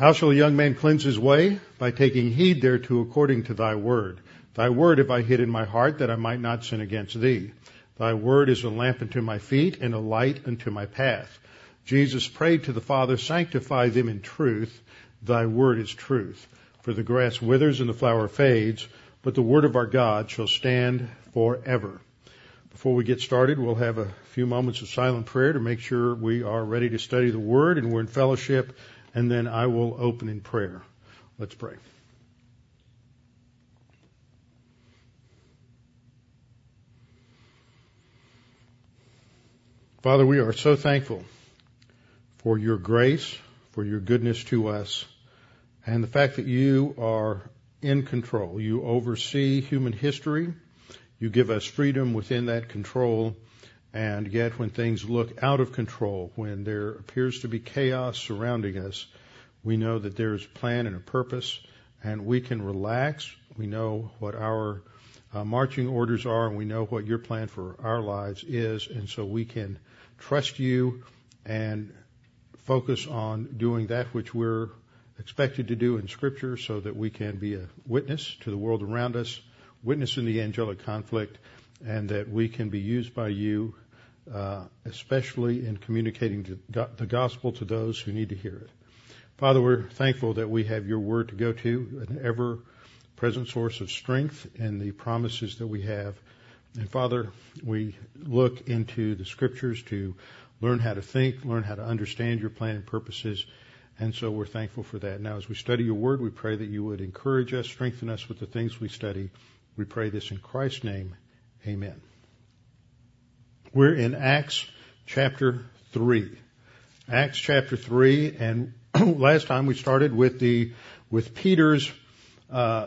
How shall a young man cleanse his way? By taking heed thereto according to thy word. Thy word have I hid in my heart that I might not sin against thee. Thy word is a lamp unto my feet and a light unto my path. Jesus prayed to the Father, sanctify them in truth. Thy word is truth. For the grass withers and the flower fades, but the word of our God shall stand forever. Before we get started, we'll have a few moments of silent prayer to make sure we are ready to study the word and we're in fellowship, and then I will open in prayer. Let's pray. Father, we are so thankful for your grace, for your goodness to us, and the fact that you are in control. You oversee human history. You give us freedom within that control. And yet when things look out of control, when there appears to be chaos surrounding us, we know that there is a plan and a purpose and we can relax. We know what our uh, marching orders are and we know what your plan for our lives is. And so we can trust you and focus on doing that which we're expected to do in scripture so that we can be a witness to the world around us, witness in the angelic conflict, and that we can be used by you, uh, especially in communicating the gospel to those who need to hear it. Father, we're thankful that we have your word to go to, an ever present source of strength and the promises that we have and Father, we look into the scriptures to learn how to think, learn how to understand your plan and purposes. And so we're thankful for that. Now, as we study your word, we pray that you would encourage us, strengthen us with the things we study. We pray this in Christ's name. Amen. We're in Acts chapter 3. Acts chapter 3, and last time we started with the, with Peter's, uh,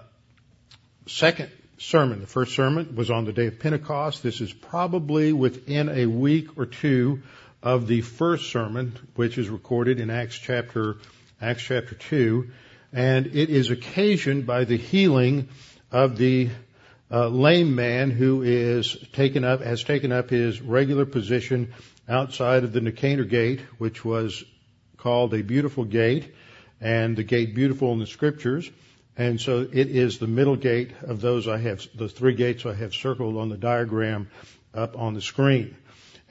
second sermon. The first sermon was on the day of Pentecost. This is probably within a week or two of the first sermon, which is recorded in Acts chapter, Acts chapter 2. And it is occasioned by the healing of the uh, lame man who is taken up, has taken up his regular position outside of the Nicanor gate, which was called a beautiful gate, and the gate beautiful in the scriptures. And so it is the middle gate of those I have, the three gates I have circled on the diagram up on the screen.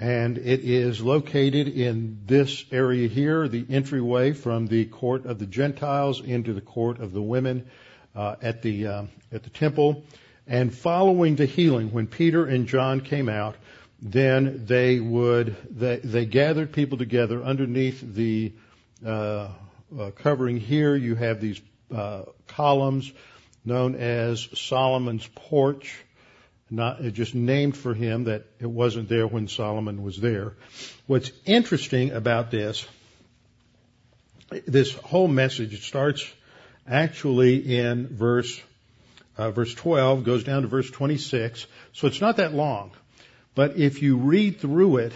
And it is located in this area here, the entryway from the court of the Gentiles into the court of the women uh, at the uh, at the temple. And following the healing, when Peter and John came out, then they would they, they gathered people together underneath the uh, uh covering here. You have these uh, columns known as Solomon's porch, not just named for him that it wasn't there when Solomon was there. What's interesting about this, this whole message starts actually in verse uh, verse 12, goes down to verse 26, so it's not that long. But if you read through it,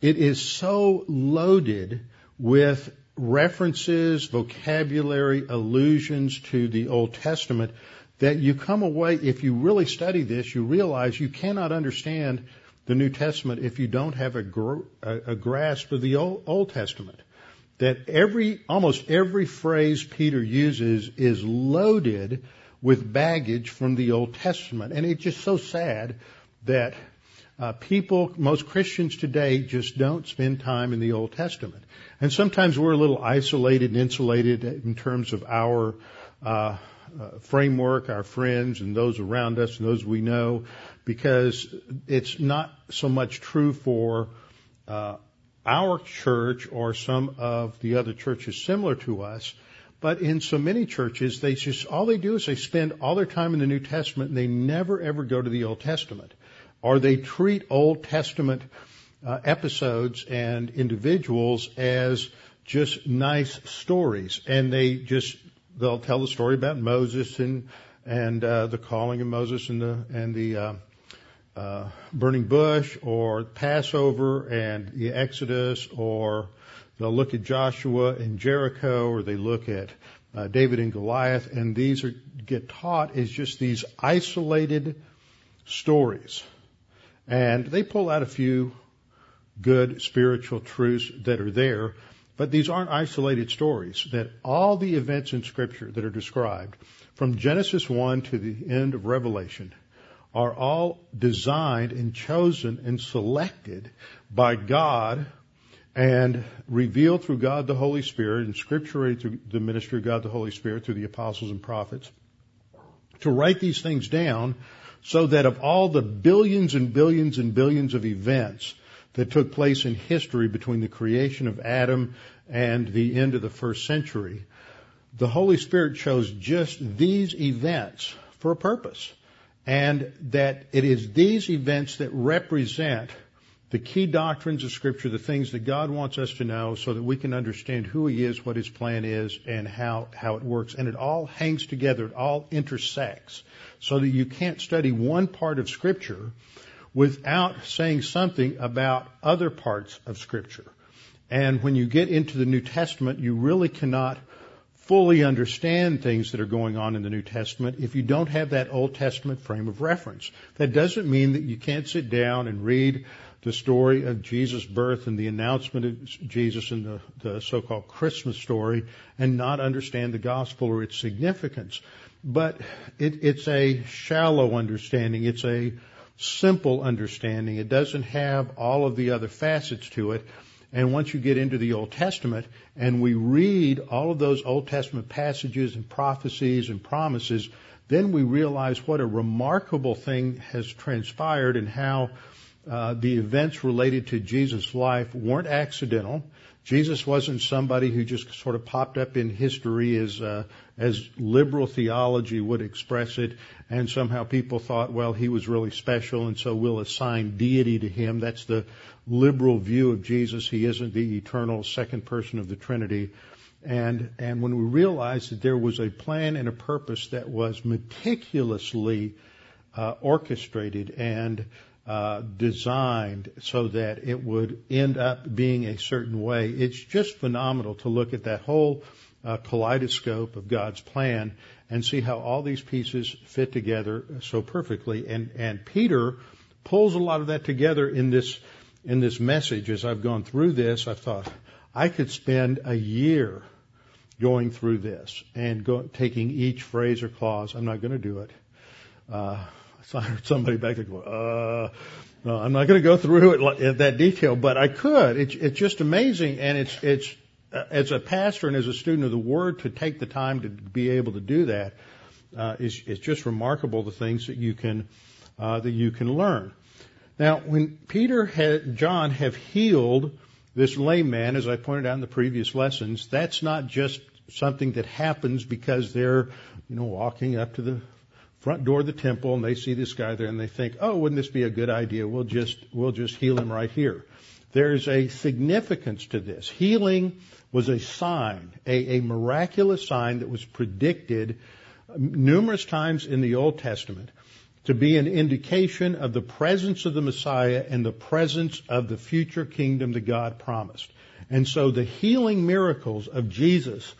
it is so loaded with references, vocabulary, allusions to the Old Testament that you come away, if you really study this, you realize you cannot understand the New Testament if you don't have a, gr- a grasp of the Old, Old Testament. That every, almost every phrase Peter uses is loaded with baggage from the Old Testament. And it's just so sad that uh, people, most Christians today, just don't spend time in the Old Testament. And sometimes we're a little isolated and insulated in terms of our uh, uh, framework, our friends, and those around us, and those we know, because it's not so much true for uh, our church or some of the other churches similar to us. But in so many churches, they just all they do is they spend all their time in the New Testament, and they never ever go to the Old Testament. Or they treat Old Testament uh, episodes and individuals as just nice stories, and they just they'll tell the story about Moses and and uh, the calling of Moses and the and the uh, uh, burning bush, or Passover and the Exodus, or they'll look at Joshua and Jericho, or they look at uh, David and Goliath, and these are get taught as just these isolated stories. And they pull out a few good spiritual truths that are there, But these aren't isolated stories, that all the events in Scripture that are described, from Genesis 1 to the end of Revelation, are all designed and chosen and selected by God and revealed through God the Holy Spirit and scripturally through the ministry of God the Holy Spirit through the apostles and prophets to write these things down so that of all the billions and billions and billions of events that took place in history between the creation of Adam and the end of the first century, the Holy Spirit chose just these events for a purpose. And that it is these events that represent the key doctrines of Scripture, the things that God wants us to know so that we can understand who He is, what His plan is, and how, how it works. And it all hangs together, it all intersects, so that you can't study one part of Scripture without saying something about other parts of Scripture. And when you get into the New Testament, you really cannot fully understand things that are going on in the New Testament if you don't have that Old Testament frame of reference. That doesn't mean that you can't sit down and read the story of Jesus' birth and the announcement of Jesus in the, the so-called Christmas story and not understand the gospel or its significance. But it, it's a shallow understanding. It's a simple understanding. It doesn't have all of the other facets to it. And once you get into the Old Testament and we read all of those Old Testament passages and prophecies and promises, then we realize what a remarkable thing has transpired and how uh, the events related to Jesus' life weren't accidental. Jesus wasn't somebody who just sort of popped up in history as uh, as liberal theology would express it, and somehow people thought, well, he was really special, and so we'll assign deity to him. That's the liberal view of Jesus. He isn't the eternal second person of the Trinity. And and when we realized that there was a plan and a purpose that was meticulously uh, orchestrated and uh, designed so that it would end up being a certain way. It's just phenomenal to look at that whole uh, kaleidoscope of God's plan and see how all these pieces fit together so perfectly. And and Peter pulls a lot of that together in this in this message. As I've gone through this, I thought I could spend a year going through this and go, taking each phrase or clause. I'm not going to do it. Uh, I heard somebody back there go, uh, no, I'm not going to go through it in that detail, but I could. It's, it's just amazing, and it's it's uh, as a pastor and as a student of the Word to take the time to be able to do that uh, is is just remarkable. The things that you can uh, that you can learn. Now, when Peter and John have healed this lame man, as I pointed out in the previous lessons, that's not just something that happens because they're you know walking up to the front door of the temple and they see this guy there and they think, oh, wouldn't this be a good idea? We'll just, we'll just heal him right here. There's a significance to this. Healing was a sign, a, a miraculous sign that was predicted numerous times in the Old Testament to be an indication of the presence of the Messiah and the presence of the future kingdom that God promised. And so the healing miracles of Jesus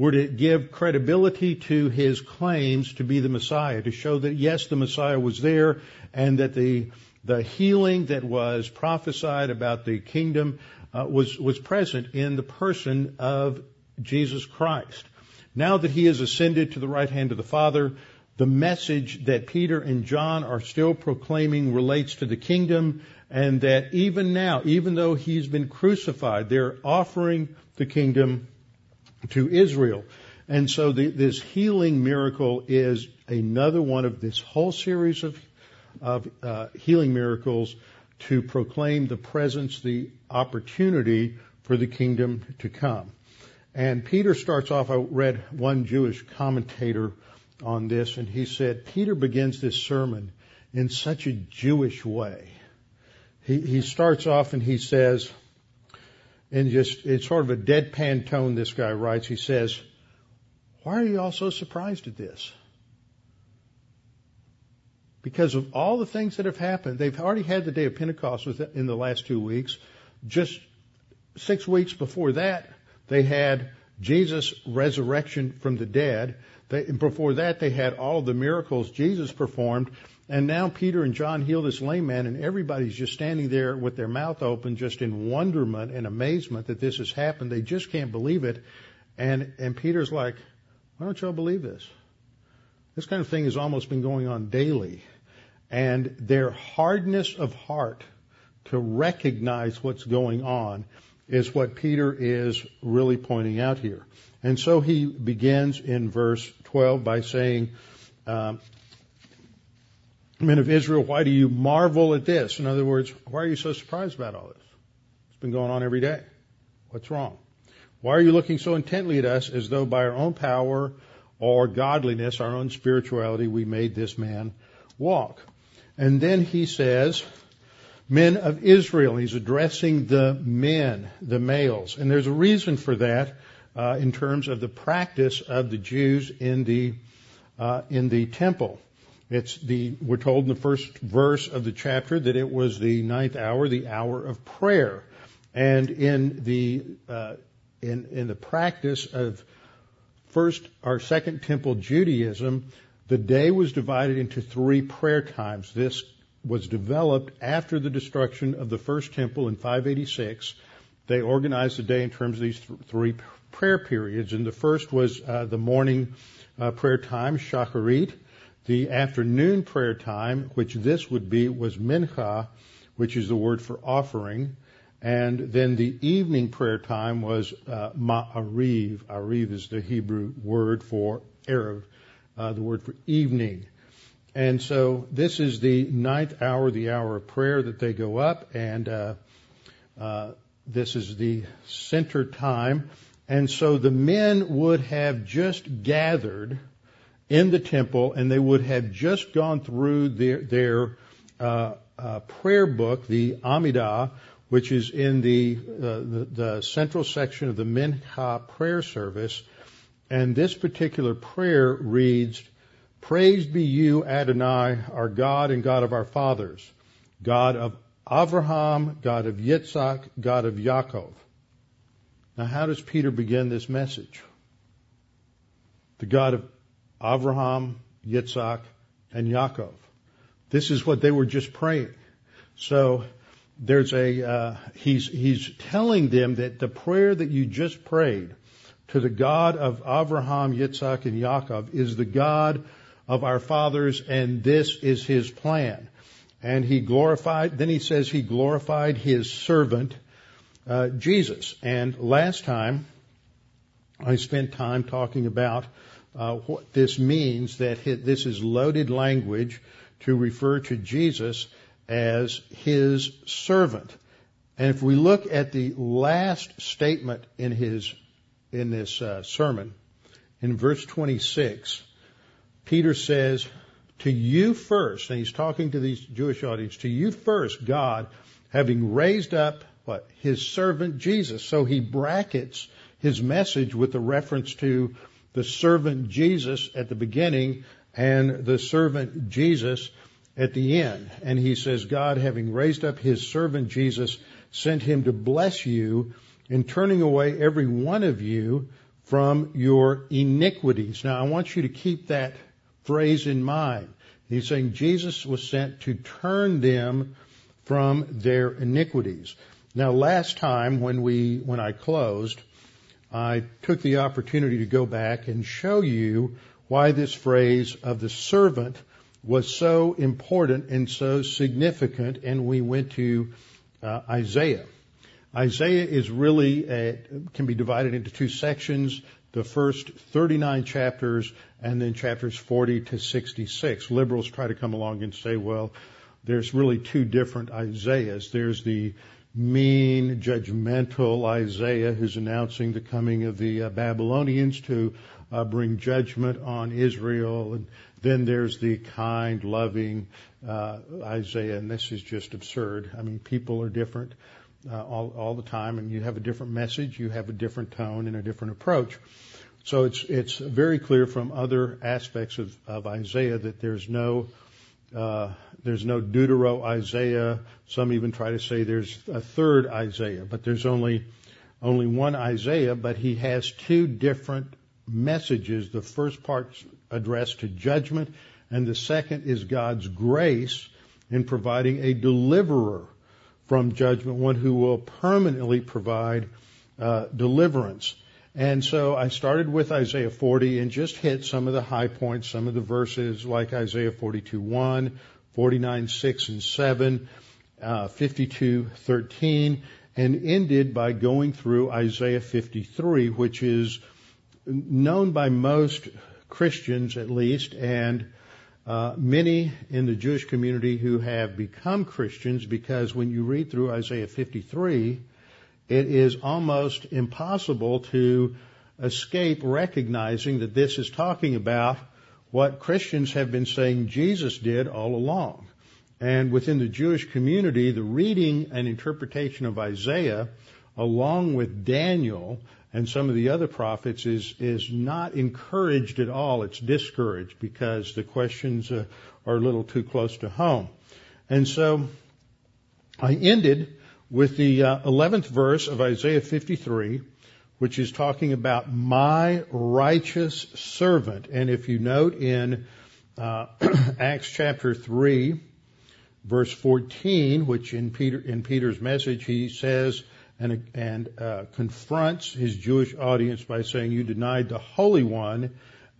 were to give credibility to his claims to be the Messiah, to show that yes, the Messiah was there and that the the healing that was prophesied about the kingdom uh, was was present in the person of Jesus Christ. Now that he has ascended to the right hand of the Father, the message that Peter and John are still proclaiming relates to the kingdom and that even now, even though he's been crucified, they're offering the kingdom to Israel. And so the, this healing miracle is another one of this whole series of, of uh, healing miracles to proclaim the presence, the opportunity for the kingdom to come. And Peter starts off, I read one Jewish commentator on this, and he said, Peter begins this sermon in such a Jewish way. He, he starts off and he says, in just, in sort of a deadpan tone this guy writes. He says, why are you all so surprised at this? Because of all the things that have happened, they've already had the day of Pentecost in the last two weeks. Just six weeks before that, they had Jesus' resurrection from the dead. They, before that, they had all of the miracles Jesus performed. And now Peter and John heal this lame man, and everybody's just standing there with their mouth open, just in wonderment and amazement that this has happened. They just can't believe it. And, and Peter's like, why don't y'all believe this? This kind of thing has almost been going on daily. And their hardness of heart to recognize what's going on is what Peter is really pointing out here. And so he begins in verse 12 by saying, um, Men of Israel, why do you marvel at this? In other words, why are you so surprised about all this? It's been going on every day. What's wrong? Why are you looking so intently at us as though by our own power or godliness, our own spirituality, we made this man walk? And then he says, men of Israel. He's addressing the men, the males. And there's a reason for that uh, in terms of the practice of the Jews in the uh, in the temple. It's the we're told in the first verse of the chapter that it was the ninth hour, the hour of prayer, and in the uh, in in the practice of first or second temple Judaism, the day was divided into three prayer times. This was developed after the destruction of the first temple in 586. They organized the day in terms of these th- three prayer periods, and the first was uh, the morning uh, prayer time, shacharit. The afternoon prayer time, which this would be, was mincha, which is the word for offering. And then the evening prayer time was uh, ma'ariv. Ariv is the Hebrew word for Erev, uh, the word for evening. And so this is the ninth hour, the hour of prayer that they go up, and uh, uh, this is the center time. And so the men would have just gathered in the temple, and they would have just gone through their, their uh, uh prayer book, the Amidah, which is in the, uh, the, the central section of the Mincha prayer service. And this particular prayer reads, Praised be you, Adonai, our God and God of our fathers, God of Abraham, God of Yitzhak, God of Yaakov. Now, how does Peter begin this message? The God of Abraham, Yitzhak, and Yaakov. This is what they were just praying. So there's a uh, he's he's telling them that the prayer that you just prayed to the God of Abraham, Yitzhak, and Yaakov is the God of our fathers, and this is his plan. And he glorified, then he says he glorified his servant, uh, Jesus. And last time, I spent time talking about uh, what this means, that this is loaded language to refer to Jesus as his servant. And if we look at the last statement in his in this uh, sermon, in verse 26, Peter says, to you first, and he's talking to these Jewish audience, to you first, God, having raised up what? His servant Jesus. So he brackets his message with a reference to the servant Jesus at the beginning and the servant Jesus at the end. And he says, God, having raised up his servant Jesus, sent him to bless you in turning away every one of you from your iniquities. Now I want you to keep that phrase in mind. He's saying Jesus was sent to turn them from their iniquities. Now last time when we, when I closed, I took the opportunity to go back and show you why this phrase of the servant was so important and so significant and we went to uh, Isaiah. Isaiah is really, uh, can be divided into two sections the first 39 chapters and then chapters 40 to 66. Liberals try to come along and say, well, there's really two different Isaiahs. There's the mean, judgmental Isaiah who's announcing the coming of the uh, Babylonians to uh, bring judgment on Israel. And then there's the kind, loving uh, Isaiah, and this is just absurd. I mean, people are different uh, all, all the time, and you have a different message, you have a different tone, and a different approach. So it's it's very clear from other aspects of, of Isaiah that there's no uh, there's no Deutero Isaiah. Some even try to say there's a third Isaiah, but there's only only one Isaiah, but he has two different messages. The first part's addressed to judgment, and the second is God's grace in providing a deliverer from judgment, one who will permanently provide uh, deliverance. And so I started with Isaiah 40 and just hit some of the high points, some of the verses like Isaiah 42 1, 49 6 and 7, uh, 52 13, and ended by going through Isaiah 53, which is known by most Christians at least, and uh, many in the Jewish community who have become Christians because when you read through Isaiah 53, it is almost impossible to escape recognizing that this is talking about what Christians have been saying Jesus did all along. And within the Jewish community, the reading and interpretation of Isaiah, along with Daniel and some of the other prophets, is, is not encouraged at all. It's discouraged because the questions uh, are a little too close to home. And so I ended with the uh, 11th verse of Isaiah 53, which is talking about my righteous servant. And if you note in uh, Acts chapter 3, verse 14, which in Peter in Peter's message he says and and uh, confronts his Jewish audience by saying, "You denied the Holy One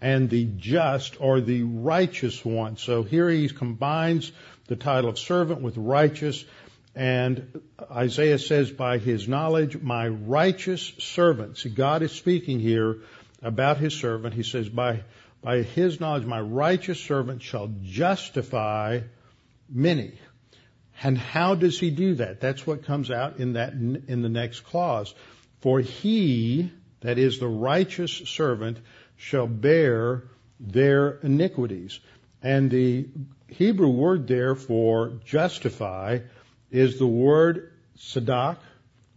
and the just or the righteous one." So here he combines the title of servant with righteous, and Isaiah says, "By his knowledge, my righteous servant." See, God is speaking here about his servant. He says, "By by his knowledge, my righteous servant shall justify." many. And how does he do that? That's what comes out in that, in the next clause. For he, that is the righteous servant, shall bear their iniquities. And the Hebrew word there for justify is the word sadak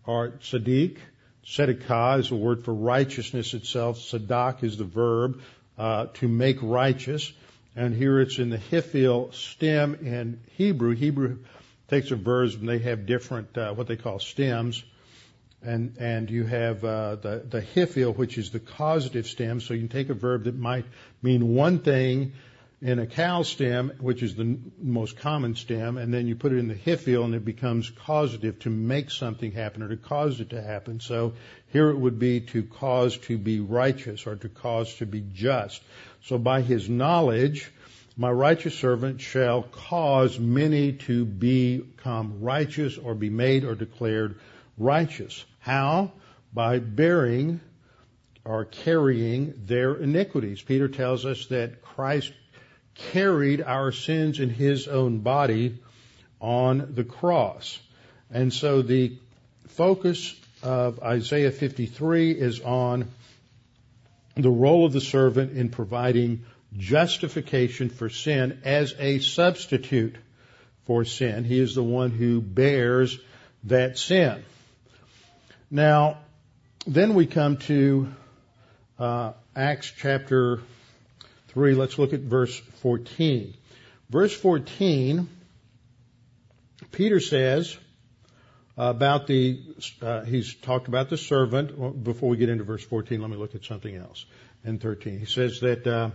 or tzaddik. Tzedakah is the word for righteousness itself. Sadak is the verb uh, to make righteous and here it's in the Hifil stem in Hebrew. Hebrew takes a verb and they have different uh, what they call stems, and and you have uh, the the Hifil, which is the causative stem. So you can take a verb that might mean one thing in a Qal stem, which is the most common stem, and then you put it in the Hifil and it becomes causative to make something happen or to cause it to happen. So here it would be to cause to be righteous or to cause to be just. So by his knowledge, my righteous servant shall cause many to become righteous or be made or declared righteous. How? By bearing or carrying their iniquities. Peter tells us that Christ carried our sins in his own body on the cross. And so the focus of Isaiah 53 is on the role of the servant in providing justification for sin as a substitute for sin. He is the one who bears that sin. Now, then we come to uh, Acts chapter 3. Let's look at verse 14. Verse 14, Peter says, about the, uh, he's talked about the servant. Before we get into verse 14, let me look at something else. In 13, he says that uh,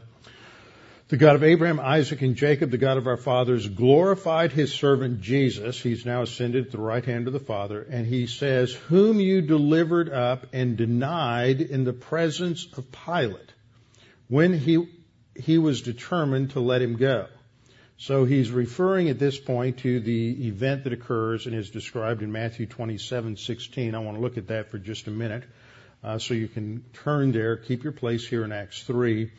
the God of Abraham, Isaac, and Jacob, the God of our fathers, glorified his servant Jesus. He's now ascended to the right hand of the Father. And he says, whom you delivered up and denied in the presence of Pilate when he, he was determined to let him go. So he's referring at this point to the event that occurs and is described in Matthew 27:16. I want to look at that for just a minute, uh, so you can turn there, keep your place here in Acts 3.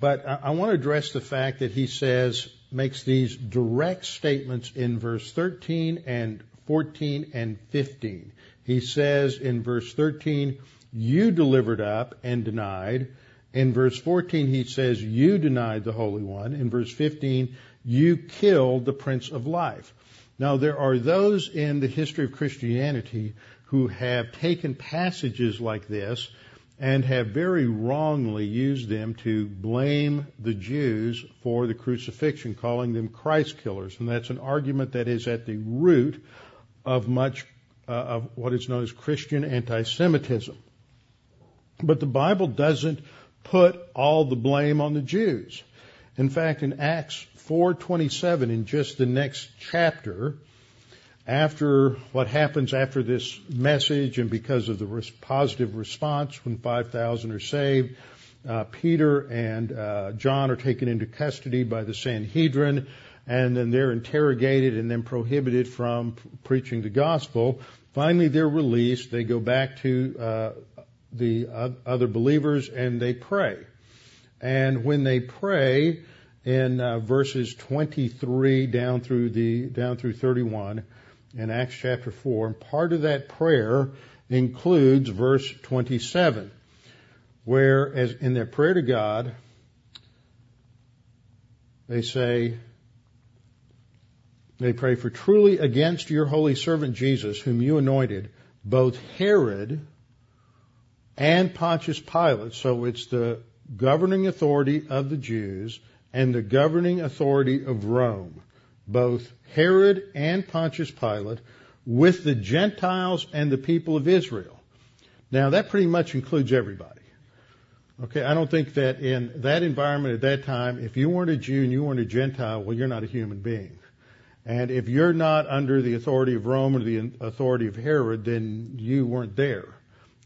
But I, I want to address the fact that he says makes these direct statements in verse 13 and 14 and 15. He says in verse 13, "You delivered up and denied." In verse 14, he says, You denied the Holy One. In verse 15, you killed the Prince of Life. Now, there are those in the history of Christianity who have taken passages like this and have very wrongly used them to blame the Jews for the crucifixion, calling them Christ killers. And that's an argument that is at the root of much uh, of what is known as Christian anti-Semitism. But the Bible doesn't put all the blame on the Jews. In fact, in Acts 4:27, in just the next chapter, after what happens after this message and because of the positive response when 5,000 are saved, uh, Peter and uh, John are taken into custody by the Sanhedrin, and then they're interrogated and then prohibited from preaching the gospel. Finally, they're released. They go back to uh, the other believers and they pray. And when they pray in uh, verses 23 down through the down through 31 in Acts chapter 4, and part of that prayer includes verse 27, where as in their prayer to God, they say, they pray for truly against your holy servant Jesus, whom you anointed, both Herod and Pontius Pilate. So it's the governing authority of the Jews and the governing authority of Rome, both Herod and Pontius Pilate, with the Gentiles and the people of Israel. Now that pretty much includes everybody. Okay, I don't think that in that environment at that time, if you weren't a Jew and you weren't a Gentile, well, you're not a human being. And if you're not under the authority of Rome or the authority of Herod, then you weren't there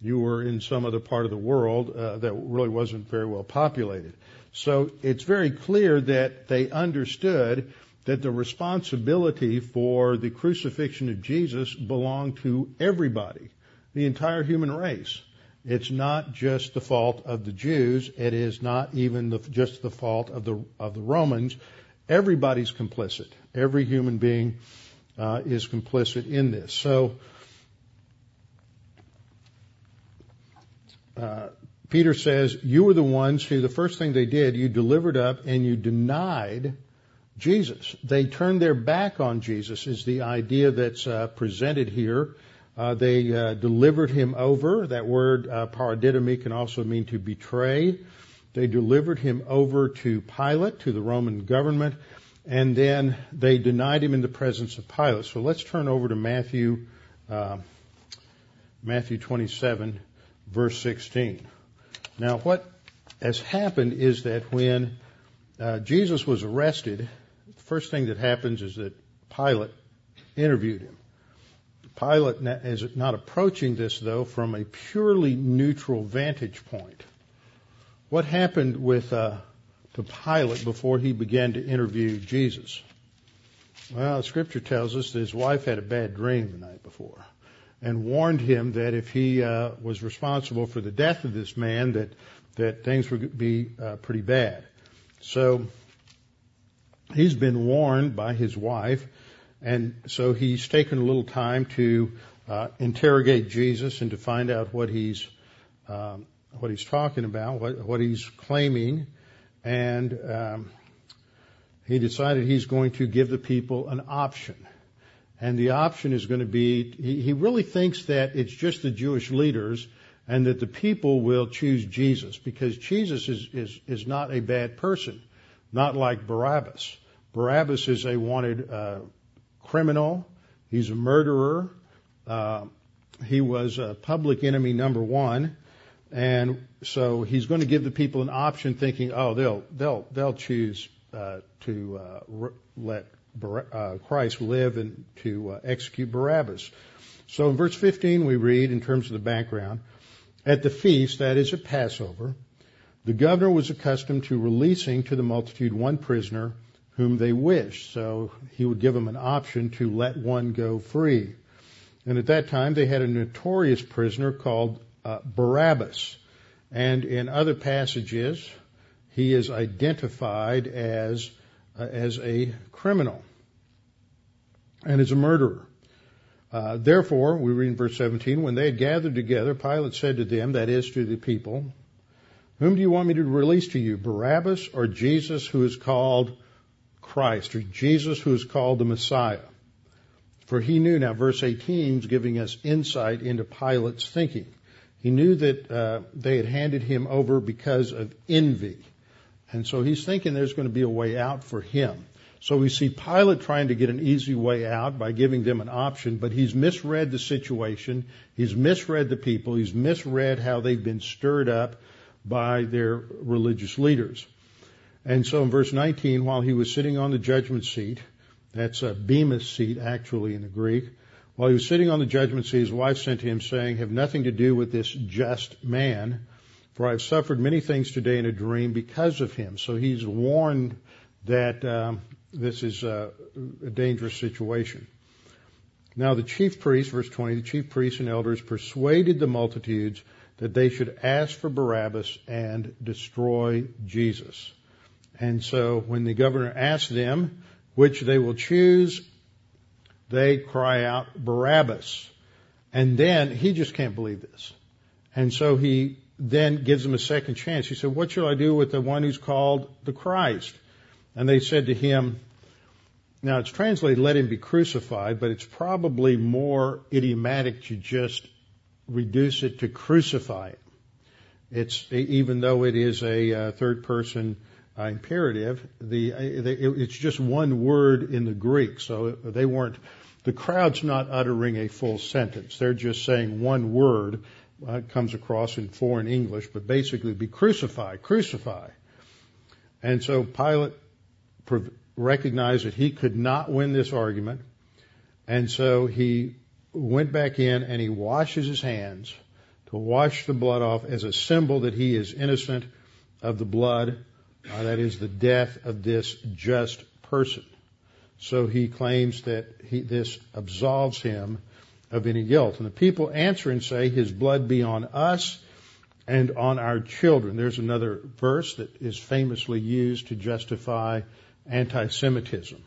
you were in some other part of the world uh, that really wasn't very well populated. So it's very clear that they understood that the responsibility for the crucifixion of Jesus belonged to everybody, the entire human race. It's not just the fault of the Jews. It is not even the, just the fault of the of the Romans. Everybody's complicit. Every human being uh, is complicit in this. So uh, Peter says, you were the ones who the first thing they did, you delivered up and you denied Jesus. They turned their back on Jesus is the idea that's uh, presented here. Uh, they uh, delivered him over. That word uh, paradidomi can also mean to betray. They delivered him over to Pilate, to the Roman government, and then they denied him in the presence of Pilate. So let's turn over to Matthew, uh, Matthew 27 verse 16. Now, what has happened is that when uh, Jesus was arrested, the first thing that happens is that Pilate interviewed him. Pilate is not approaching this, though, from a purely neutral vantage point. What happened with uh, to Pilate before he began to interview Jesus? Well, Scripture tells us that his wife had a bad dream the night before and warned him that if he uh, was responsible for the death of this man, that that things would be uh, pretty bad. So he's been warned by his wife, and so he's taken a little time to uh, interrogate Jesus and to find out what he's um, what he's talking about, what what he's claiming, and um, he decided he's going to give the people an option and the option is going to be he, really thinks that it's just the Jewish leaders and that the people will choose Jesus because Jesus is, is, is not a bad person, not like Barabbas. Barabbas is a wanted uh, criminal. He's a murderer. Uh, he was a public enemy number one, and so he's going to give the people an option, thinking, oh, they'll they'll they'll choose uh, to uh, let uh, Christ live and to uh, execute Barabbas. So in verse 15 we read in terms of the background, at the feast, that is at Passover, the governor was accustomed to releasing to the multitude one prisoner whom they wished. So he would give them an option to let one go free. And at that time they had a notorious prisoner called uh, Barabbas. And in other passages, he is identified as uh, as a criminal and as a murderer. Uh, therefore, we read in verse 17, when they had gathered together, Pilate said to them, that is to the people, whom do you want me to release to you, Barabbas or Jesus who is called Christ, or Jesus who is called the Messiah? For he knew, now verse 18 is giving us insight into Pilate's thinking. He knew that uh, they had handed him over because of envy. And so he's thinking there's going to be a way out for him. So we see Pilate trying to get an easy way out by giving them an option, but he's misread the situation. He's misread the people. He's misread how they've been stirred up by their religious leaders. And so in verse 19, while he was sitting on the judgment seat, that's a bema seat actually in the Greek, while he was sitting on the judgment seat, his wife sent to him saying, have nothing to do with this just man, for I've suffered many things today in a dream because of him. So he's warned that um, this is a, a dangerous situation. Now the chief priests, verse 20, the chief priests and elders persuaded the multitudes that they should ask for Barabbas and destroy Jesus. And so when the governor asked them which they will choose, they cry out Barabbas. And then he just can't believe this. And so he then gives them a second chance. He said, what shall I do with the one who's called the Christ? And they said to him, now it's translated, let him be crucified, but it's probably more idiomatic to just reduce it to crucify him. It's, even though it is a uh, third person uh, imperative, the, uh, it's just one word in the Greek, so they weren't, the crowd's not uttering a full sentence. They're just saying one word, uh, comes across in foreign English, but basically be crucified, crucify. And so Pilate recognized that he could not win this argument, and so he went back in and he washes his hands to wash the blood off as a symbol that he is innocent of the blood, uh, that is the death of this just person. So he claims that he, this absolves him of any guilt. And the people answer and say, His blood be on us and on our children. There's another verse that is famously used to justify anti-Semitism.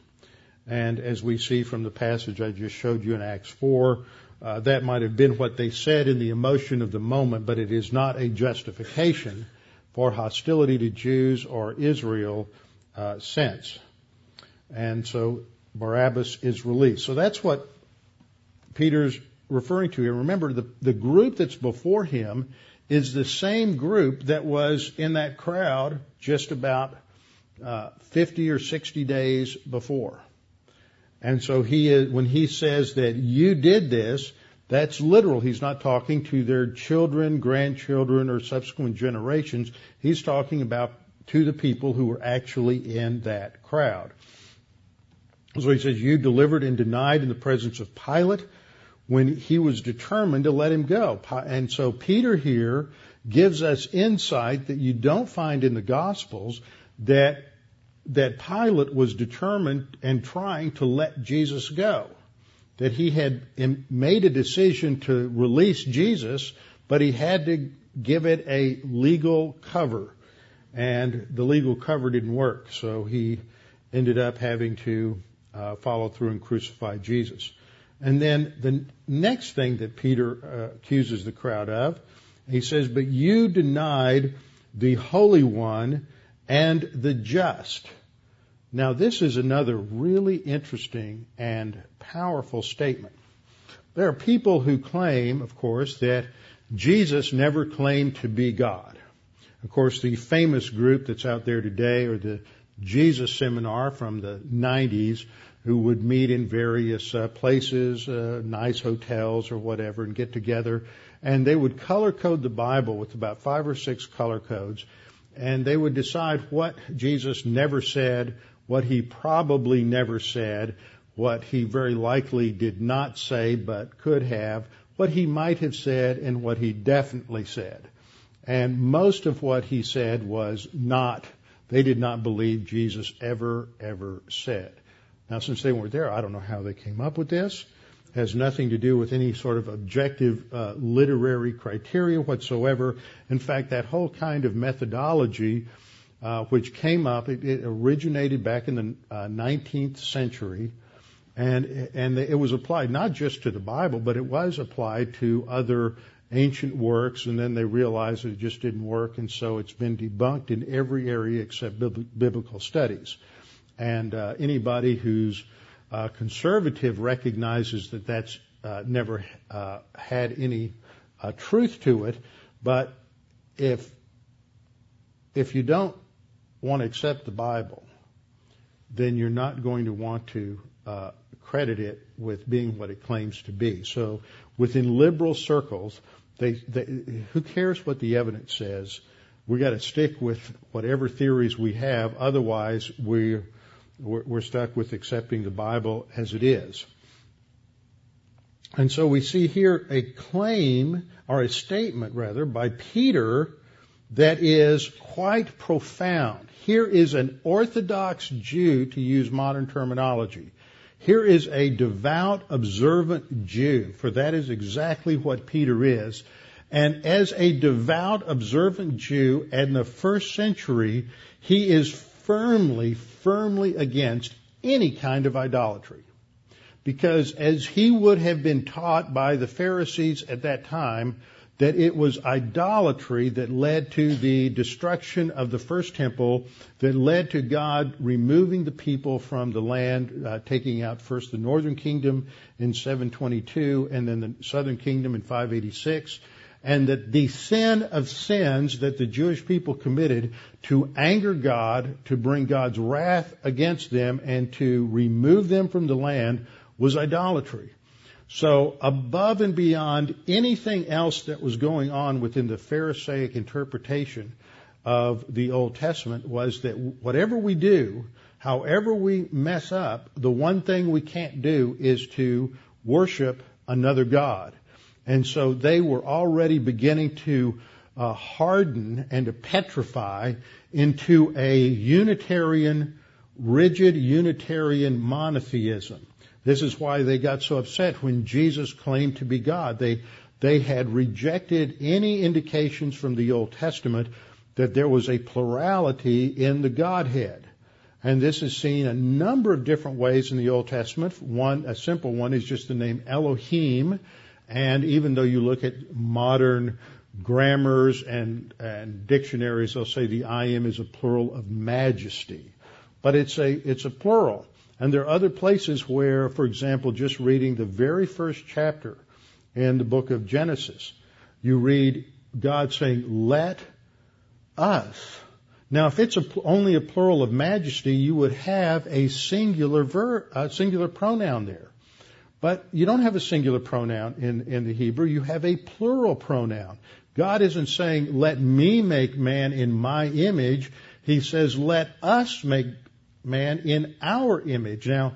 And as we see from the passage I just showed you in Acts 4, uh, that might have been what they said in the emotion of the moment, but it is not a justification for hostility to Jews or Israel uh, sense. And so Barabbas is released. So that's what Peter's referring to here. Remember, the, the group that's before him is the same group that was in that crowd just about uh, 50 or 60 days before. And so he is, when he says that you did this, that's literal. He's not talking to their children, grandchildren, or subsequent generations. He's talking about to the people who were actually in that crowd. So he says, you delivered and denied in the presence of Pilate when he was determined to let him go. And so Peter here gives us insight that you don't find in the Gospels that that Pilate was determined and trying to let Jesus go. That he had made a decision to release Jesus, but he had to give it a legal cover. And the legal cover didn't work, so he ended up having to uh, follow through and crucify Jesus. And then the next thing that Peter uh, accuses the crowd of, he says, but you denied the Holy One and the just. Now this is another really interesting and powerful statement. There are people who claim, of course, that Jesus never claimed to be God. Of course, the famous group that's out there today or the Jesus seminar from the 90s who would meet in various uh, places, uh, nice hotels or whatever, and get together. And they would color code the Bible with about five or six color codes, and they would decide what Jesus never said, what he probably never said, what he very likely did not say but could have, what he might have said, and what he definitely said. And most of what he said was not, they did not believe Jesus ever, ever said. Now, since they weren't there, I don't know how they came up with this. It has nothing to do with any sort of objective uh, literary criteria whatsoever. In fact, that whole kind of methodology, uh, which came up, it, it, originated back in the uh, 19th century, and and it was applied not just to the Bible, but it was applied to other ancient works, and then they realized it just didn't work, and so it's been debunked in every area except biblical studies. And uh, anybody who's uh, conservative recognizes that that's uh, never uh, had any uh, truth to it. But if if you don't want to accept the Bible, then you're not going to want to uh, credit it with being what it claims to be. So within liberal circles, they, they, who cares what the evidence says? We got to stick with whatever theories we have. Otherwise, we're, we're stuck with accepting the Bible as it is. And so we see here a claim, or a statement rather, by Peter that is quite profound. Here is an Orthodox Jew, to use modern terminology. Here is a devout, observant Jew, for that is exactly what Peter is. And as a devout, observant Jew in the first century, he is firmly, firmly against any kind of idolatry. Because as he would have been taught by the Pharisees at that time, that it was idolatry that led to the destruction of the first temple, that led to God removing the people from the land, uh, taking out first the northern kingdom in 722 and then the southern kingdom in 586, and that the sin of sins that the Jewish people committed to anger God, to bring God's wrath against them, and to remove them from the land was idolatry. So above and beyond anything else that was going on within the Pharisaic interpretation of the Old Testament was that whatever we do, however we mess up, the one thing we can't do is to worship another God. And so they were already beginning to uh, harden and to petrify into a Unitarian, rigid Unitarian monotheism. This is why they got so upset when Jesus claimed to be God. They, they had rejected any indications from the Old Testament that there was a plurality in the Godhead. And this is seen a number of different ways in the Old Testament. One, a simple one is just the name Elohim. And even though you look at modern grammars and, and dictionaries, they'll say the Elohim is a plural of majesty. But it's a, it's a plural. And there are other places where, for example, just reading the very first chapter in the book of Genesis, you read God saying, let us. Now, if it's a, only a plural of majesty, you would have a singular ver, a singular pronoun there. But you don't have a singular pronoun in, in the Hebrew. You have a plural pronoun. God isn't saying, let me make man in my image. He says, let us make man in our image. Now,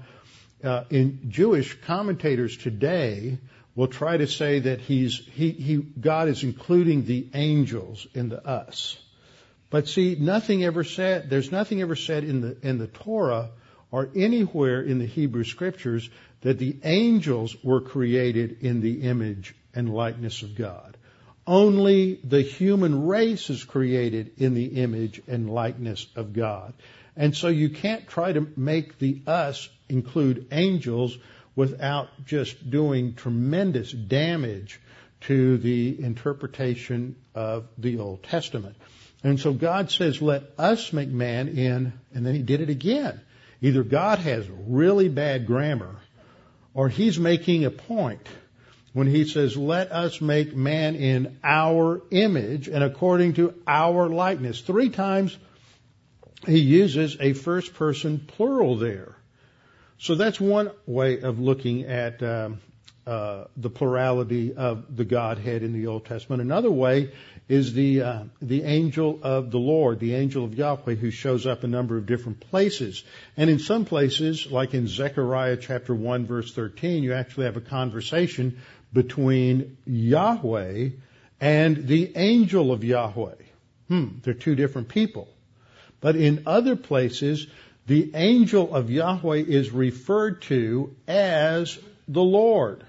uh, in Jewish commentators today will try to say that he's he, he God is including the angels in the us. But see, nothing ever said there's nothing ever said in the in the Torah or anywhere in the Hebrew scriptures that the angels were created in the image and likeness of God. Only the human race is created in the image and likeness of God. And so you can't try to make the us include angels without just doing tremendous damage to the interpretation of the Old Testament. And so God says, let us make man in, and then he did it again. Either God has really bad grammar, or he's making a point when he says, let us make man in our image and according to our likeness. Three times he uses a first person plural there. So that's one way of looking at um, uh, the plurality of the Godhead in the Old Testament. Another way is the uh, the angel of the Lord, the angel of Yahweh, who shows up a number of different places. And in some places, like in Zechariah chapter one verse thirteen, you actually have a conversation between Yahweh and the angel of Yahweh. Hmm, they're two different people. But in other places, the angel of Yahweh is referred to as the Lord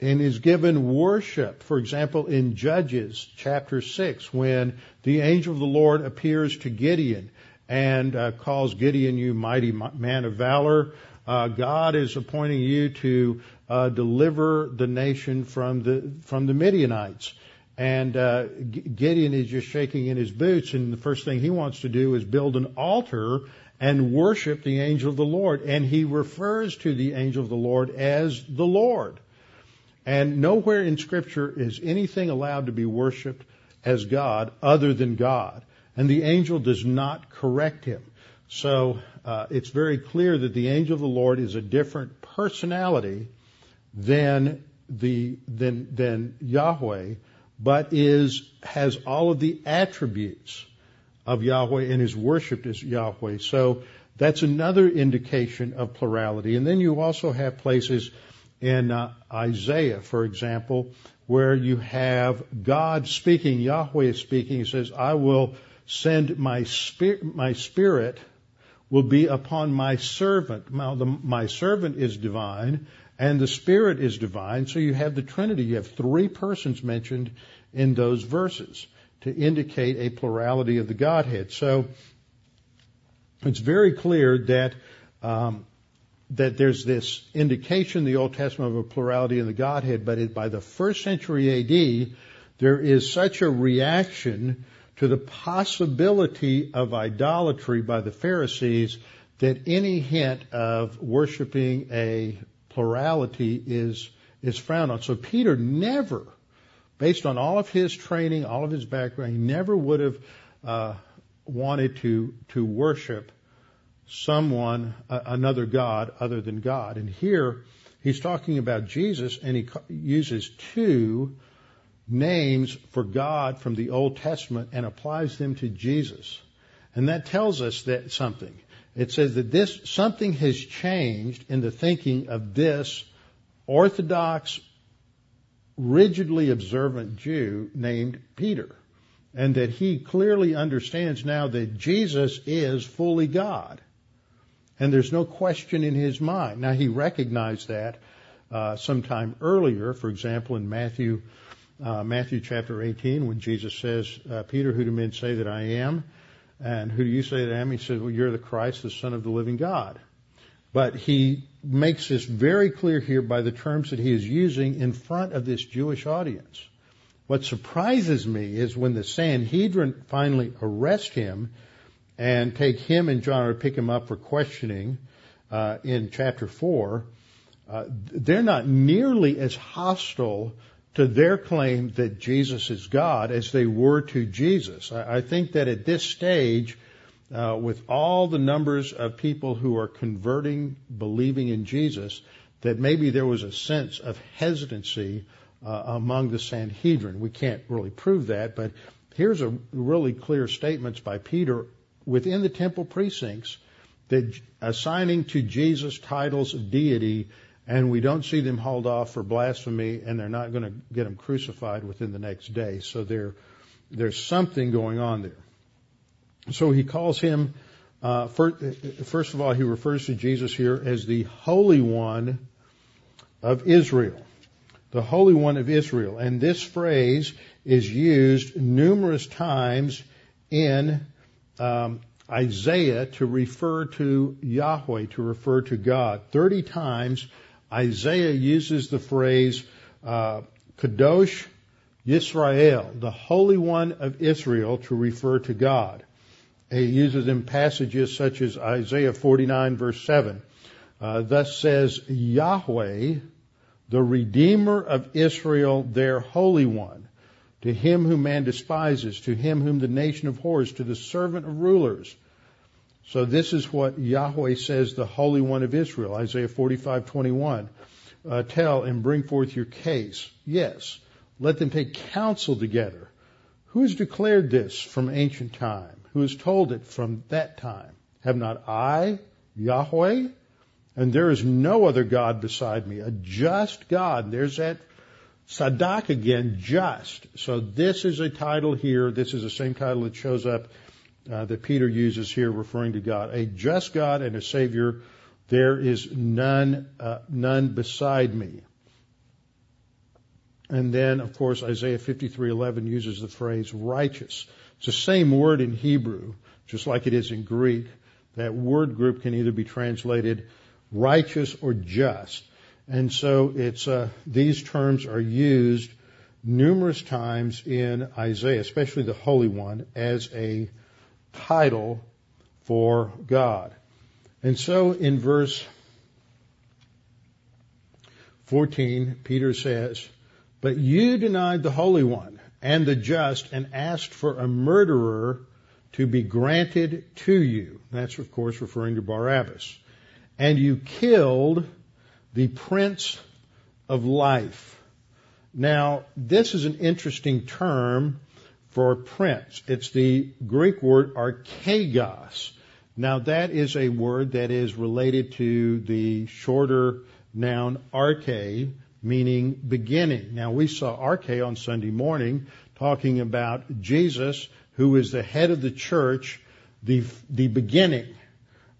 and is given worship. For example, in Judges chapter 6, when the angel of the Lord appears to Gideon and uh, calls Gideon, you mighty man of valor, uh, God is appointing you to uh, deliver the nation from the from the Midianites. And uh, Gideon is just shaking in his boots, and the first thing he wants to do is build an altar and worship the angel of the Lord. And he refers to the angel of the Lord as the Lord. And nowhere in Scripture is anything allowed to be worshiped as God other than God. And the angel does not correct him. So uh, it's very clear that the angel of the Lord is a different personality than the than than Yahweh, but is has all of the attributes of Yahweh and is worshipped as Yahweh. So that's another indication of plurality. And then you also have places in uh, Isaiah, for example, where you have God speaking, Yahweh speaking. He says, "I will send my spirit, my spirit." Will be upon my servant. Now, the, my servant is divine, and the Spirit is divine. So you have the Trinity. You have three persons mentioned in those verses to indicate a plurality of the Godhead. So it's very clear that um, that there's this indication in the Old Testament of a plurality in the Godhead, but it, by the first century AD, there is such a reaction to the possibility of idolatry by the Pharisees that any hint of worshiping a plurality is is frowned on. So Peter never based on all of his training, all of his background, he never would have uh, wanted to to worship someone, another god other than God. And here he's talking about Jesus, and he uses two names for God from the Old Testament and applies them to Jesus. And that tells us that something. It says that this something has changed in the thinking of this Orthodox rigidly observant Jew named Peter. And that he clearly understands now that Jesus is fully God. And there's no question in his mind. Now he recognized that uh, sometime earlier, for example, in Matthew, uh, Matthew chapter 18, when Jesus says, uh, Peter, who do men say that I am? And who do you say that I am? He says, well, you're the Christ, the Son of the living God. But he makes this very clear here by the terms that he is using in front of this Jewish audience. What surprises me is when the Sanhedrin finally arrest him and take him and John or pick him up for questioning uh, in chapter four, uh, they're not nearly as hostile to their claim that Jesus is God as they were to Jesus. I, I think that at this stage, uh, with all the numbers of people who are converting, believing in Jesus, that maybe there was a sense of hesitancy uh, among the Sanhedrin. We can't really prove that, but here's a really clear statements by Peter within the temple precincts that assigning to Jesus titles of deity, and we don't see them hauled off for blasphemy, and they're not going to get them crucified within the next day. So there, there's something going on there. So he calls him, uh, first, first of all, he refers to Jesus here as the Holy One of Israel. The Holy One of Israel. And this phrase is used numerous times in um, Isaiah to refer to Yahweh, to refer to God. Thirty times Isaiah uses the phrase uh, Kadosh Yisrael, the Holy One of Israel, to refer to God. He uses in passages such as Isaiah 49 verse 7. Uh, thus says Yahweh, the Redeemer of Israel, their Holy One, to him whom man despises, to him whom the nation abhors, to the servant of rulers. So this is what Yahweh says, the Holy One of Israel, Isaiah 45:21. Uh, tell and bring forth your case. Yes, let them take counsel together. Who has declared this from ancient time? who has told it from that time. Have not I, Yahweh? And there is no other God beside me, a just God. There's that tsaddiq again, just. So this is a title here. This is the same title that shows up uh, that Peter uses here, referring to God, a just God and a Savior. There is none, uh, none beside me. And then, of course, Isaiah 53:11 uses the phrase righteous. It's the same word in Hebrew, just like it is in Greek. That word group can either be translated righteous or just. And so it's, uh, these terms are used numerous times in Isaiah, especially the Holy One, as a title for God. And so in verse 14, Peter says, But you denied the Holy One and the just and asked for a murderer to be granted to you. That's, of course, referring to Barabbas. And you killed the Prince of Life. Now, this is an interesting term for prince. It's the Greek word archegos. Now, that is a word that is related to the shorter noun arche, meaning beginning. Now, we saw arche on Sunday morning talking about Jesus who is the head of the church, the, the beginning.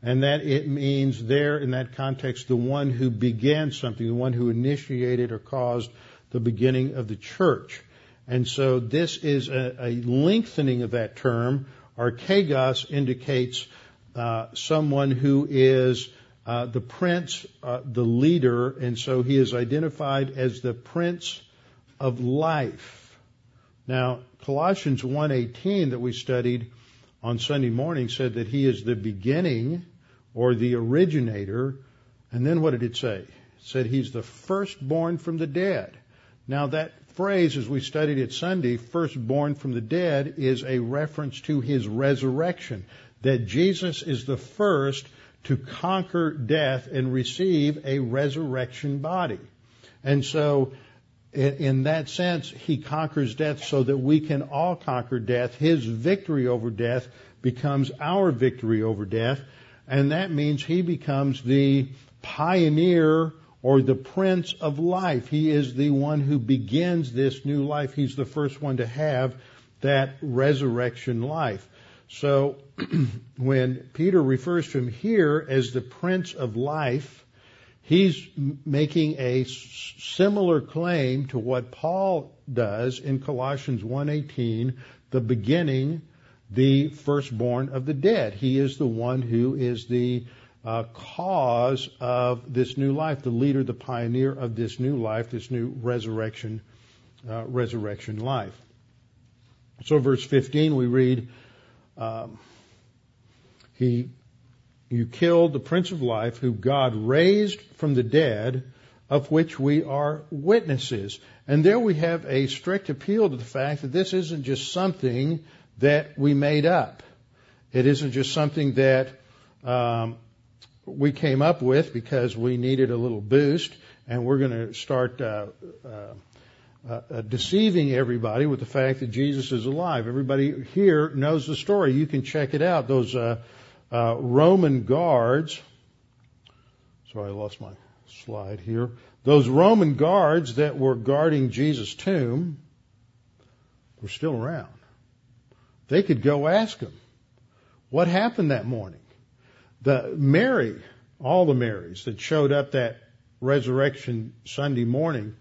And that it means there in that context, the one who began something, the one who initiated or caused the beginning of the church. And so this is a, a lengthening of that term. Archegos indicates uh, someone who is uh, the prince, uh, the leader, and so he is identified as the prince of life. Now, Colossians 1:18 that we studied on Sunday morning said that he is the beginning or the originator. And then what did it say? It said he's the firstborn from the dead. Now that phrase, as we studied it Sunday, firstborn from the dead, is a reference to his resurrection. That Jesus is the first to conquer death and receive a resurrection body. And so in that sense, he conquers death so that we can all conquer death. His victory over death becomes our victory over death. And that means he becomes the pioneer or the prince of life. He is the one who begins this new life. He's the first one to have that resurrection life. So when Peter refers to him here as the prince of life, he's making a similar claim to what Paul does in Colossians 1:18, the beginning, the firstborn of the dead. He is the one who is the uh, cause of this new life, the leader, the pioneer of this new life, this new resurrection, uh, resurrection life. So, verse 15, we read, um, "He you killed the Prince of Life, who God raised from the dead, of which we are witnesses. And there we have a strict appeal to the fact that this isn't just something that we made up. It isn't just something that um, we came up with because we needed a little boost, and we're going to start uh, uh, uh, deceiving everybody with the fact that Jesus is alive. Everybody here knows the story. You can check it out. Those uh, uh, Roman guards. Sorry, I lost my slide here. Those Roman guards that were guarding Jesus' tomb were still around. They could go ask him, what happened that morning? The Mary, all the Marys that showed up that resurrection Sunday morning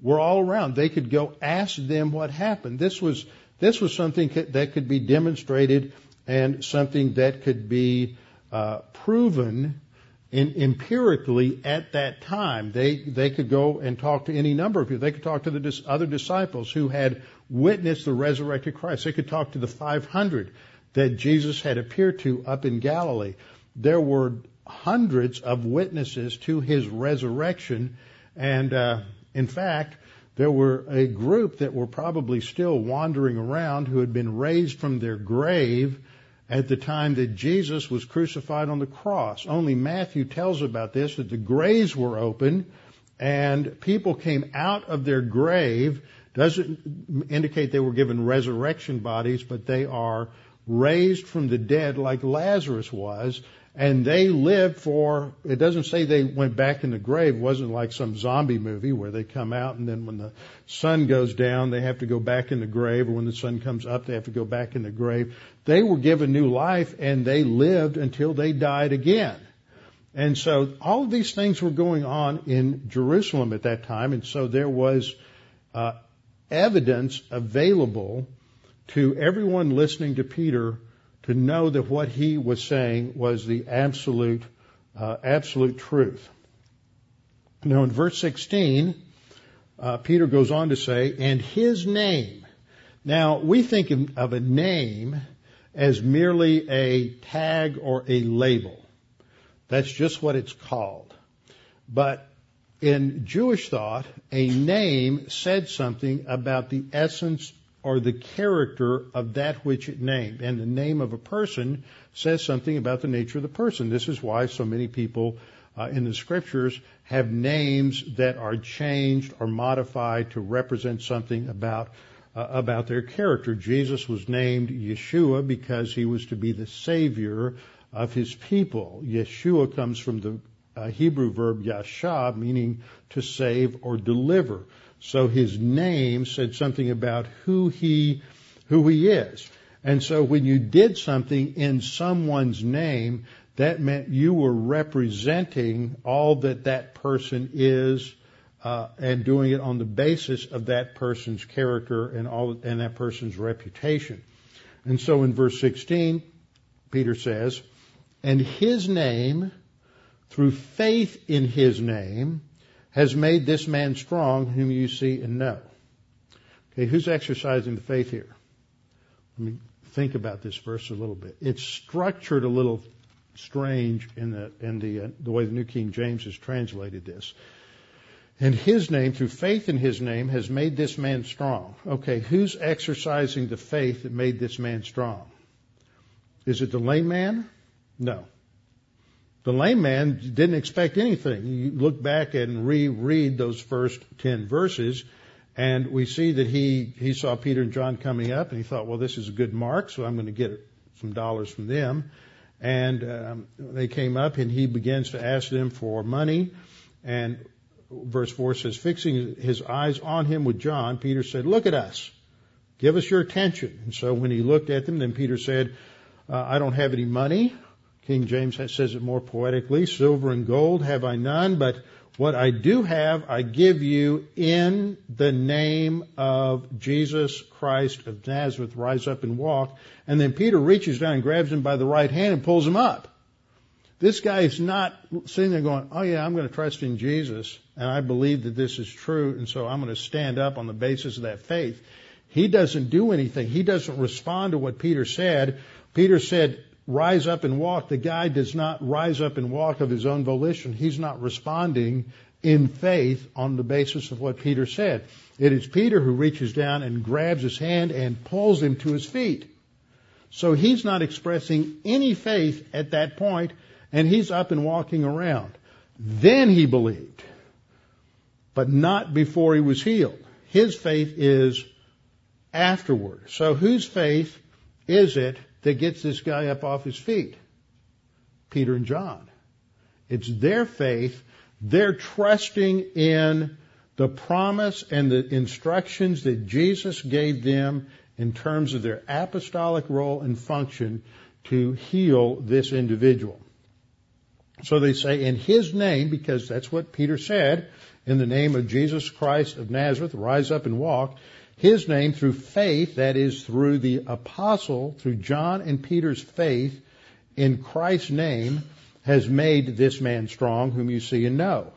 were all around. They could go ask them what happened. This was, this was something that could be demonstrated and something that could be uh, proven in, empirically at that time. They they could go and talk to any number of people. They could talk to the dis- other disciples who had witnessed the resurrected Christ. They could talk to the 500 that Jesus had appeared to up in Galilee. There were hundreds of witnesses to his resurrection, and uh, in fact, there were a group that were probably still wandering around who had been raised from their grave at the time that Jesus was crucified on the cross. Only Matthew tells about this, that the graves were open and people came out of their grave. Doesn't indicate they were given resurrection bodies, but they are raised from the dead like Lazarus was and they lived for it doesn't say they went back in the grave. It wasn't like some zombie movie where they come out and then when the sun goes down they have to go back in the grave or when the sun comes up they have to go back in the grave. They were given new life and they lived until they died again. And so all of these things were going on in Jerusalem at that time and so there was uh, evidence available to everyone listening to Peter to know that what he was saying was the absolute, uh, absolute truth. Now in verse 16, uh, Peter goes on to say, and his name. Now we think of a name as merely a tag or a label. That's just what it's called. But in Jewish thought, a name said something about the essence or the character of that which it named. And the name of a person says something about the nature of the person. This is why so many people uh, in the scriptures have names that are changed or modified to represent something about uh, about their character. Jesus was named Yeshua because he was to be the savior of his people. Yeshua comes from the uh, Hebrew verb yasha, meaning to save or deliver. So his name said something about who he who he is. And so when you did something in someone's name, that meant you were representing all that that person is uh, and doing it on the basis of that person's character and all and that person's reputation. And so in verse 16, Peter says, "And his name, through faith in his name, has made this man strong, whom you see and know." Okay, who's exercising the faith here? Let me think about this verse a little bit. It's structured a little strange in the in the uh, the way the New King James has translated this. And his name, through faith in his name, has made this man strong. Okay, who's exercising the faith that made this man strong? Is it the lame man? No. The lame man didn't expect anything. You look back and reread those first ten verses, and we see that he, he saw Peter and John coming up, and he thought, well, this is a good mark, so I'm going to get some dollars from them. And um, they came up, and he begins to ask them for money. And verse 4 says, fixing his eyes on him with John, Peter said, Look at us. Give us your attention. And so when he looked at them, then Peter said, uh, I don't have any money. King James says it more poetically. Silver and gold have I none, but what I do have, I give you in the name of Jesus Christ of Nazareth. Rise up and walk. And then Peter reaches down and grabs him by the right hand and pulls him up. This guy is not sitting there going, oh yeah, I'm going to trust in Jesus and I believe that this is true and so I'm going to stand up on the basis of that faith. He doesn't do anything. He doesn't respond to what Peter said. Peter said, rise up and walk. The guy does not rise up and walk of his own volition. He's not responding in faith on the basis of what Peter said. It is Peter who reaches down and grabs his hand and pulls him to his feet. So he's not expressing any faith at that point and he's up and walking around. Then he believed, but not before he was healed. His faith is afterward. So whose faith is it that gets this guy up off his feet? Peter and John. It's their faith. They're trusting in the promise and the instructions that Jesus gave them in terms of their apostolic role and function to heal this individual. So they say, in his name, because that's what Peter said, in the name of Jesus Christ of Nazareth, rise up and walk. His name through faith, that is through the apostle, through John and Peter's faith in Christ's name, has made this man strong whom you see and know.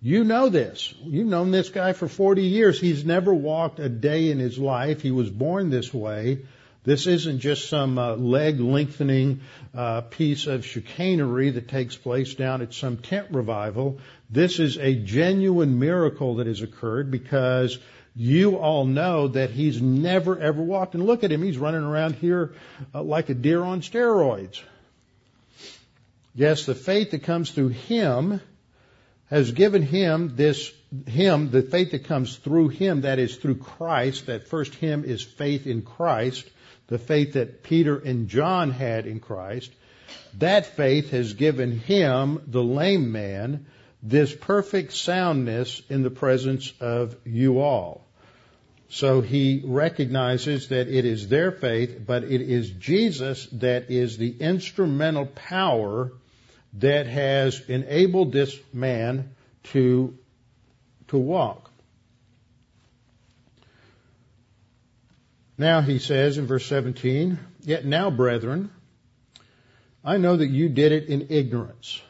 You know this. You've known this guy for 40 years. He's never walked a day in his life. He was born this way. This isn't just some uh, leg lengthening uh, piece of chicanery that takes place down at some tent revival. This is a genuine miracle that has occurred because you all know that he's never ever walked. And look at him, he's running around here uh, like a deer on steroids. Yes, the faith that comes through him has given him this him, the faith that comes through him, that is through Christ, that first him is faith in Christ, the faith that Peter and John had in Christ, that faith has given him, the lame man, this perfect soundness in the presence of you all. So he recognizes that it is their faith, but it is Jesus that is the instrumental power that has enabled this man to, to walk. Now he says in verse 17, Yet now, brethren, I know that you did it in ignorance.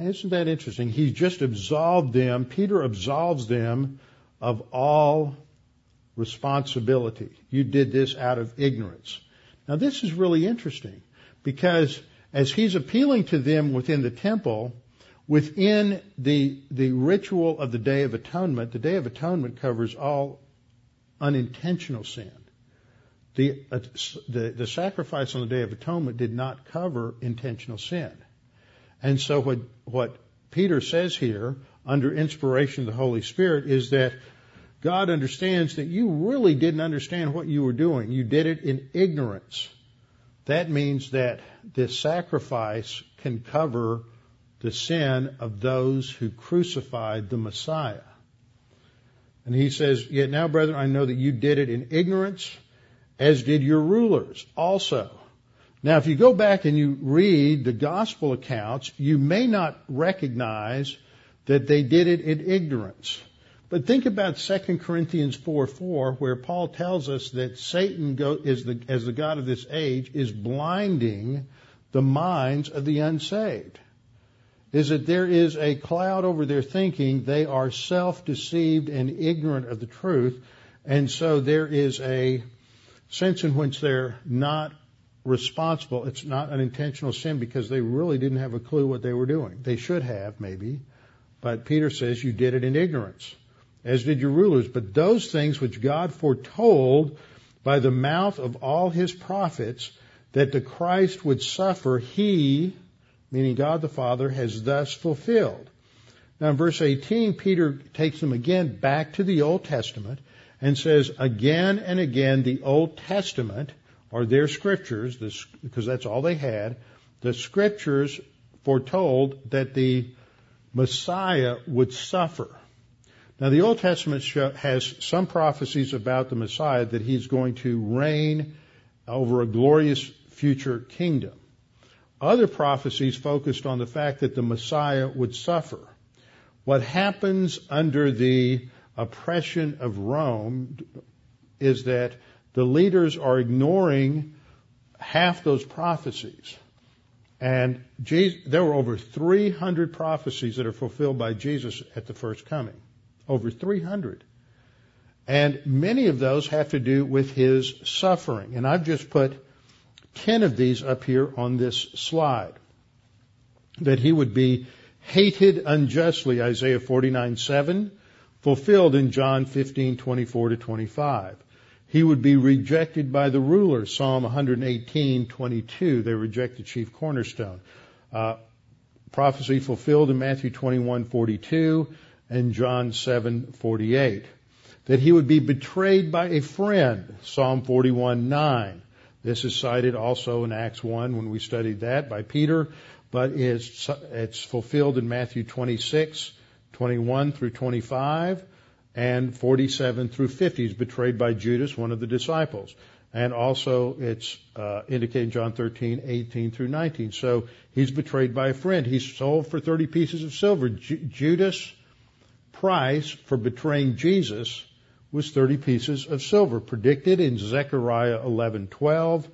Isn't that interesting? He just absolved them, Peter absolves them of all responsibility. You did this out of ignorance. Now this is really interesting because as he's appealing to them within the temple, within the, the ritual of the Day of Atonement, the Day of Atonement covers all unintentional sin. the, uh, the, the sacrifice on the Day of Atonement did not cover intentional sin. And so what, what Peter says here, under inspiration of the Holy Spirit, is that God understands that you really didn't understand what you were doing. You did it in ignorance. That means that this sacrifice can cover the sin of those who crucified the Messiah. And he says, Yet now, brethren, I know that you did it in ignorance, as did your rulers also. Now, if you go back and you read the gospel accounts, you may not recognize that they did it in ignorance. But think about 2 Corinthians 4 4, where Paul tells us that Satan go, is the, as the God of this age is blinding the minds of the unsaved. Is that there is a cloud over their thinking. They are self deceived and ignorant of the truth. And so there is a sense in which they're not responsible. It's not an intentional sin because they really didn't have a clue what they were doing. They should have, maybe. But Peter says you did it in ignorance as did your rulers. But those things which God foretold by the mouth of all his prophets that the Christ would suffer, he, meaning God the Father, has thus fulfilled. Now in verse 18, Peter takes them again back to the Old Testament and says again and again the Old Testament or their scriptures, because that's all they had, the scriptures foretold that the Messiah would suffer. Now, the Old Testament has some prophecies about the Messiah that he's going to reign over a glorious future kingdom. Other prophecies focused on the fact that the Messiah would suffer. What happens under the oppression of Rome is that the leaders are ignoring half those prophecies. And Jesus, there were over 300 prophecies that are fulfilled by Jesus at the first coming over 300. And many of those have to do with his suffering. And I've just put 10 of these up here on this slide. That he would be hated unjustly, Isaiah 49, 7, fulfilled in John 15, 24 to 25. He would be rejected by the rulers, Psalm 118, 22. They reject the chief cornerstone. Uh, prophecy fulfilled in Matthew 21, 42 and John 7:48. That he would be betrayed by a friend, Psalm 41:9. This is cited also in Acts 1 when we studied that by Peter, but it's, it's fulfilled in Matthew 26, 21 through 25, and 47 through 50. is betrayed by Judas, one of the disciples. And also it's uh, indicated in John 13, 18 through 19. So he's betrayed by a friend. He's sold for 30 pieces of silver. Ju- Judas price for betraying Jesus was 30 pieces of silver, predicted in Zechariah 11:12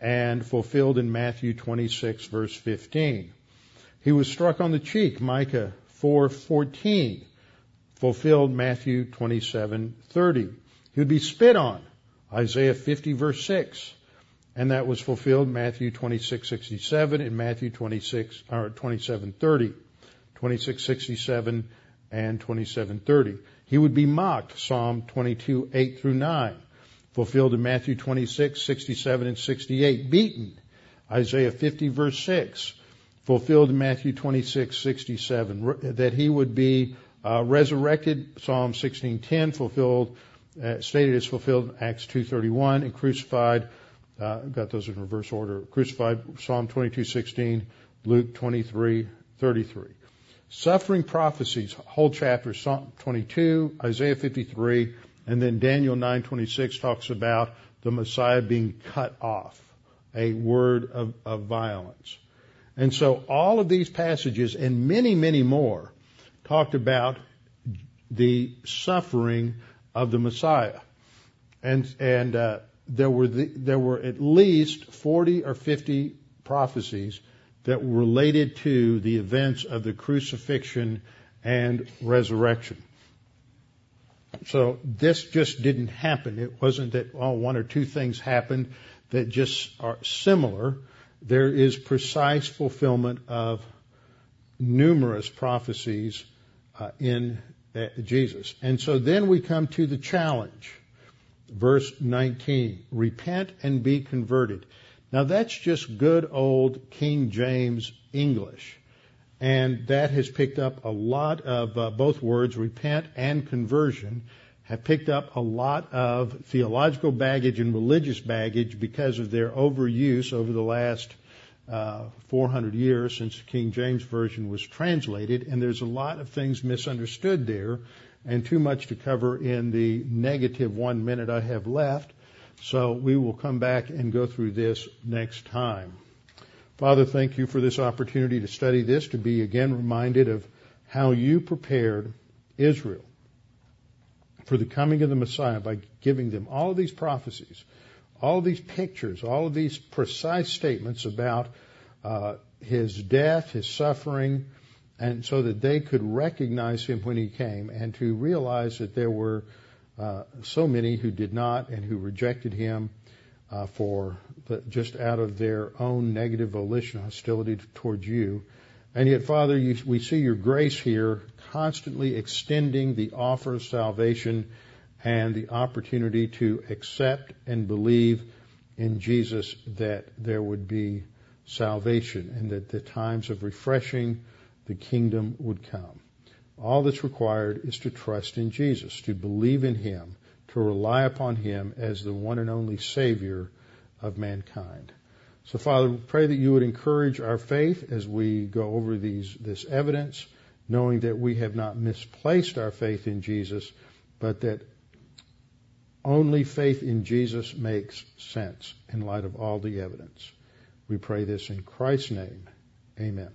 and fulfilled in Matthew 26 verse 15. He was struck on the cheek, Micah 4:14, fulfilled Matthew 27:30. He would be spit on, Isaiah 50 verse 6, and that was fulfilled Matthew 26:67 and Matthew 26 or 27:30. 26:67 and 27:30. He would be mocked, Psalm 22, 8 through 9, fulfilled in Matthew 26, 67 and 68. Beaten, Isaiah 50 verse 6, fulfilled in Matthew 26, 67. That he would be uh, resurrected, Psalm 16:10, fulfilled, uh, stated as fulfilled in Acts 2:31, and crucified. Uh, got those in reverse order. Crucified, Psalm 22:16, Luke 23:33. Suffering prophecies, whole chapter, Psalm 22, Isaiah 53, and then Daniel 9:26 talks about the Messiah being cut off, a word of, of violence. And so all of these passages and many, many more talked about the suffering of the Messiah. And, and, uh, there were the, there were at least 40 or 50 prophecies that were related to the events of the crucifixion and resurrection. So this just didn't happen. It wasn't that oh, one or two things happened that just are similar. There is precise fulfillment of numerous prophecies in uh, Jesus. And so then we come to the challenge. verse 19. Repent and be converted. Now that's just good old King James English. And that has picked up a lot of uh, both words, repent and conversion, have picked up a lot of theological baggage and religious baggage because of their overuse over the last uh, 400 years since the King James Version was translated. And there's a lot of things misunderstood there and too much to cover in the negative one minute I have left. So we will come back and go through this next time. Father, thank you for this opportunity to study this, to be again reminded of how you prepared Israel for the coming of the Messiah by giving them all of these prophecies, all of these pictures, all of these precise statements about uh, his death, his suffering, and so that they could recognize him when he came and to realize that there were uh, so many who did not and who rejected him uh, for the, just out of their own negative volition, hostility towards you. And yet, Father, you, we see your grace here constantly extending the offer of salvation and the opportunity to accept and believe in Jesus that there would be salvation and that the times of refreshing the kingdom would come. All that's required is to trust in Jesus, to believe in Him, to rely upon Him as the one and only Savior of mankind. So, Father, we pray that you would encourage our faith as we go over these, this evidence, knowing that we have not misplaced our faith in Jesus, but that only faith in Jesus makes sense in light of all the evidence. We pray this in Christ's name. Amen.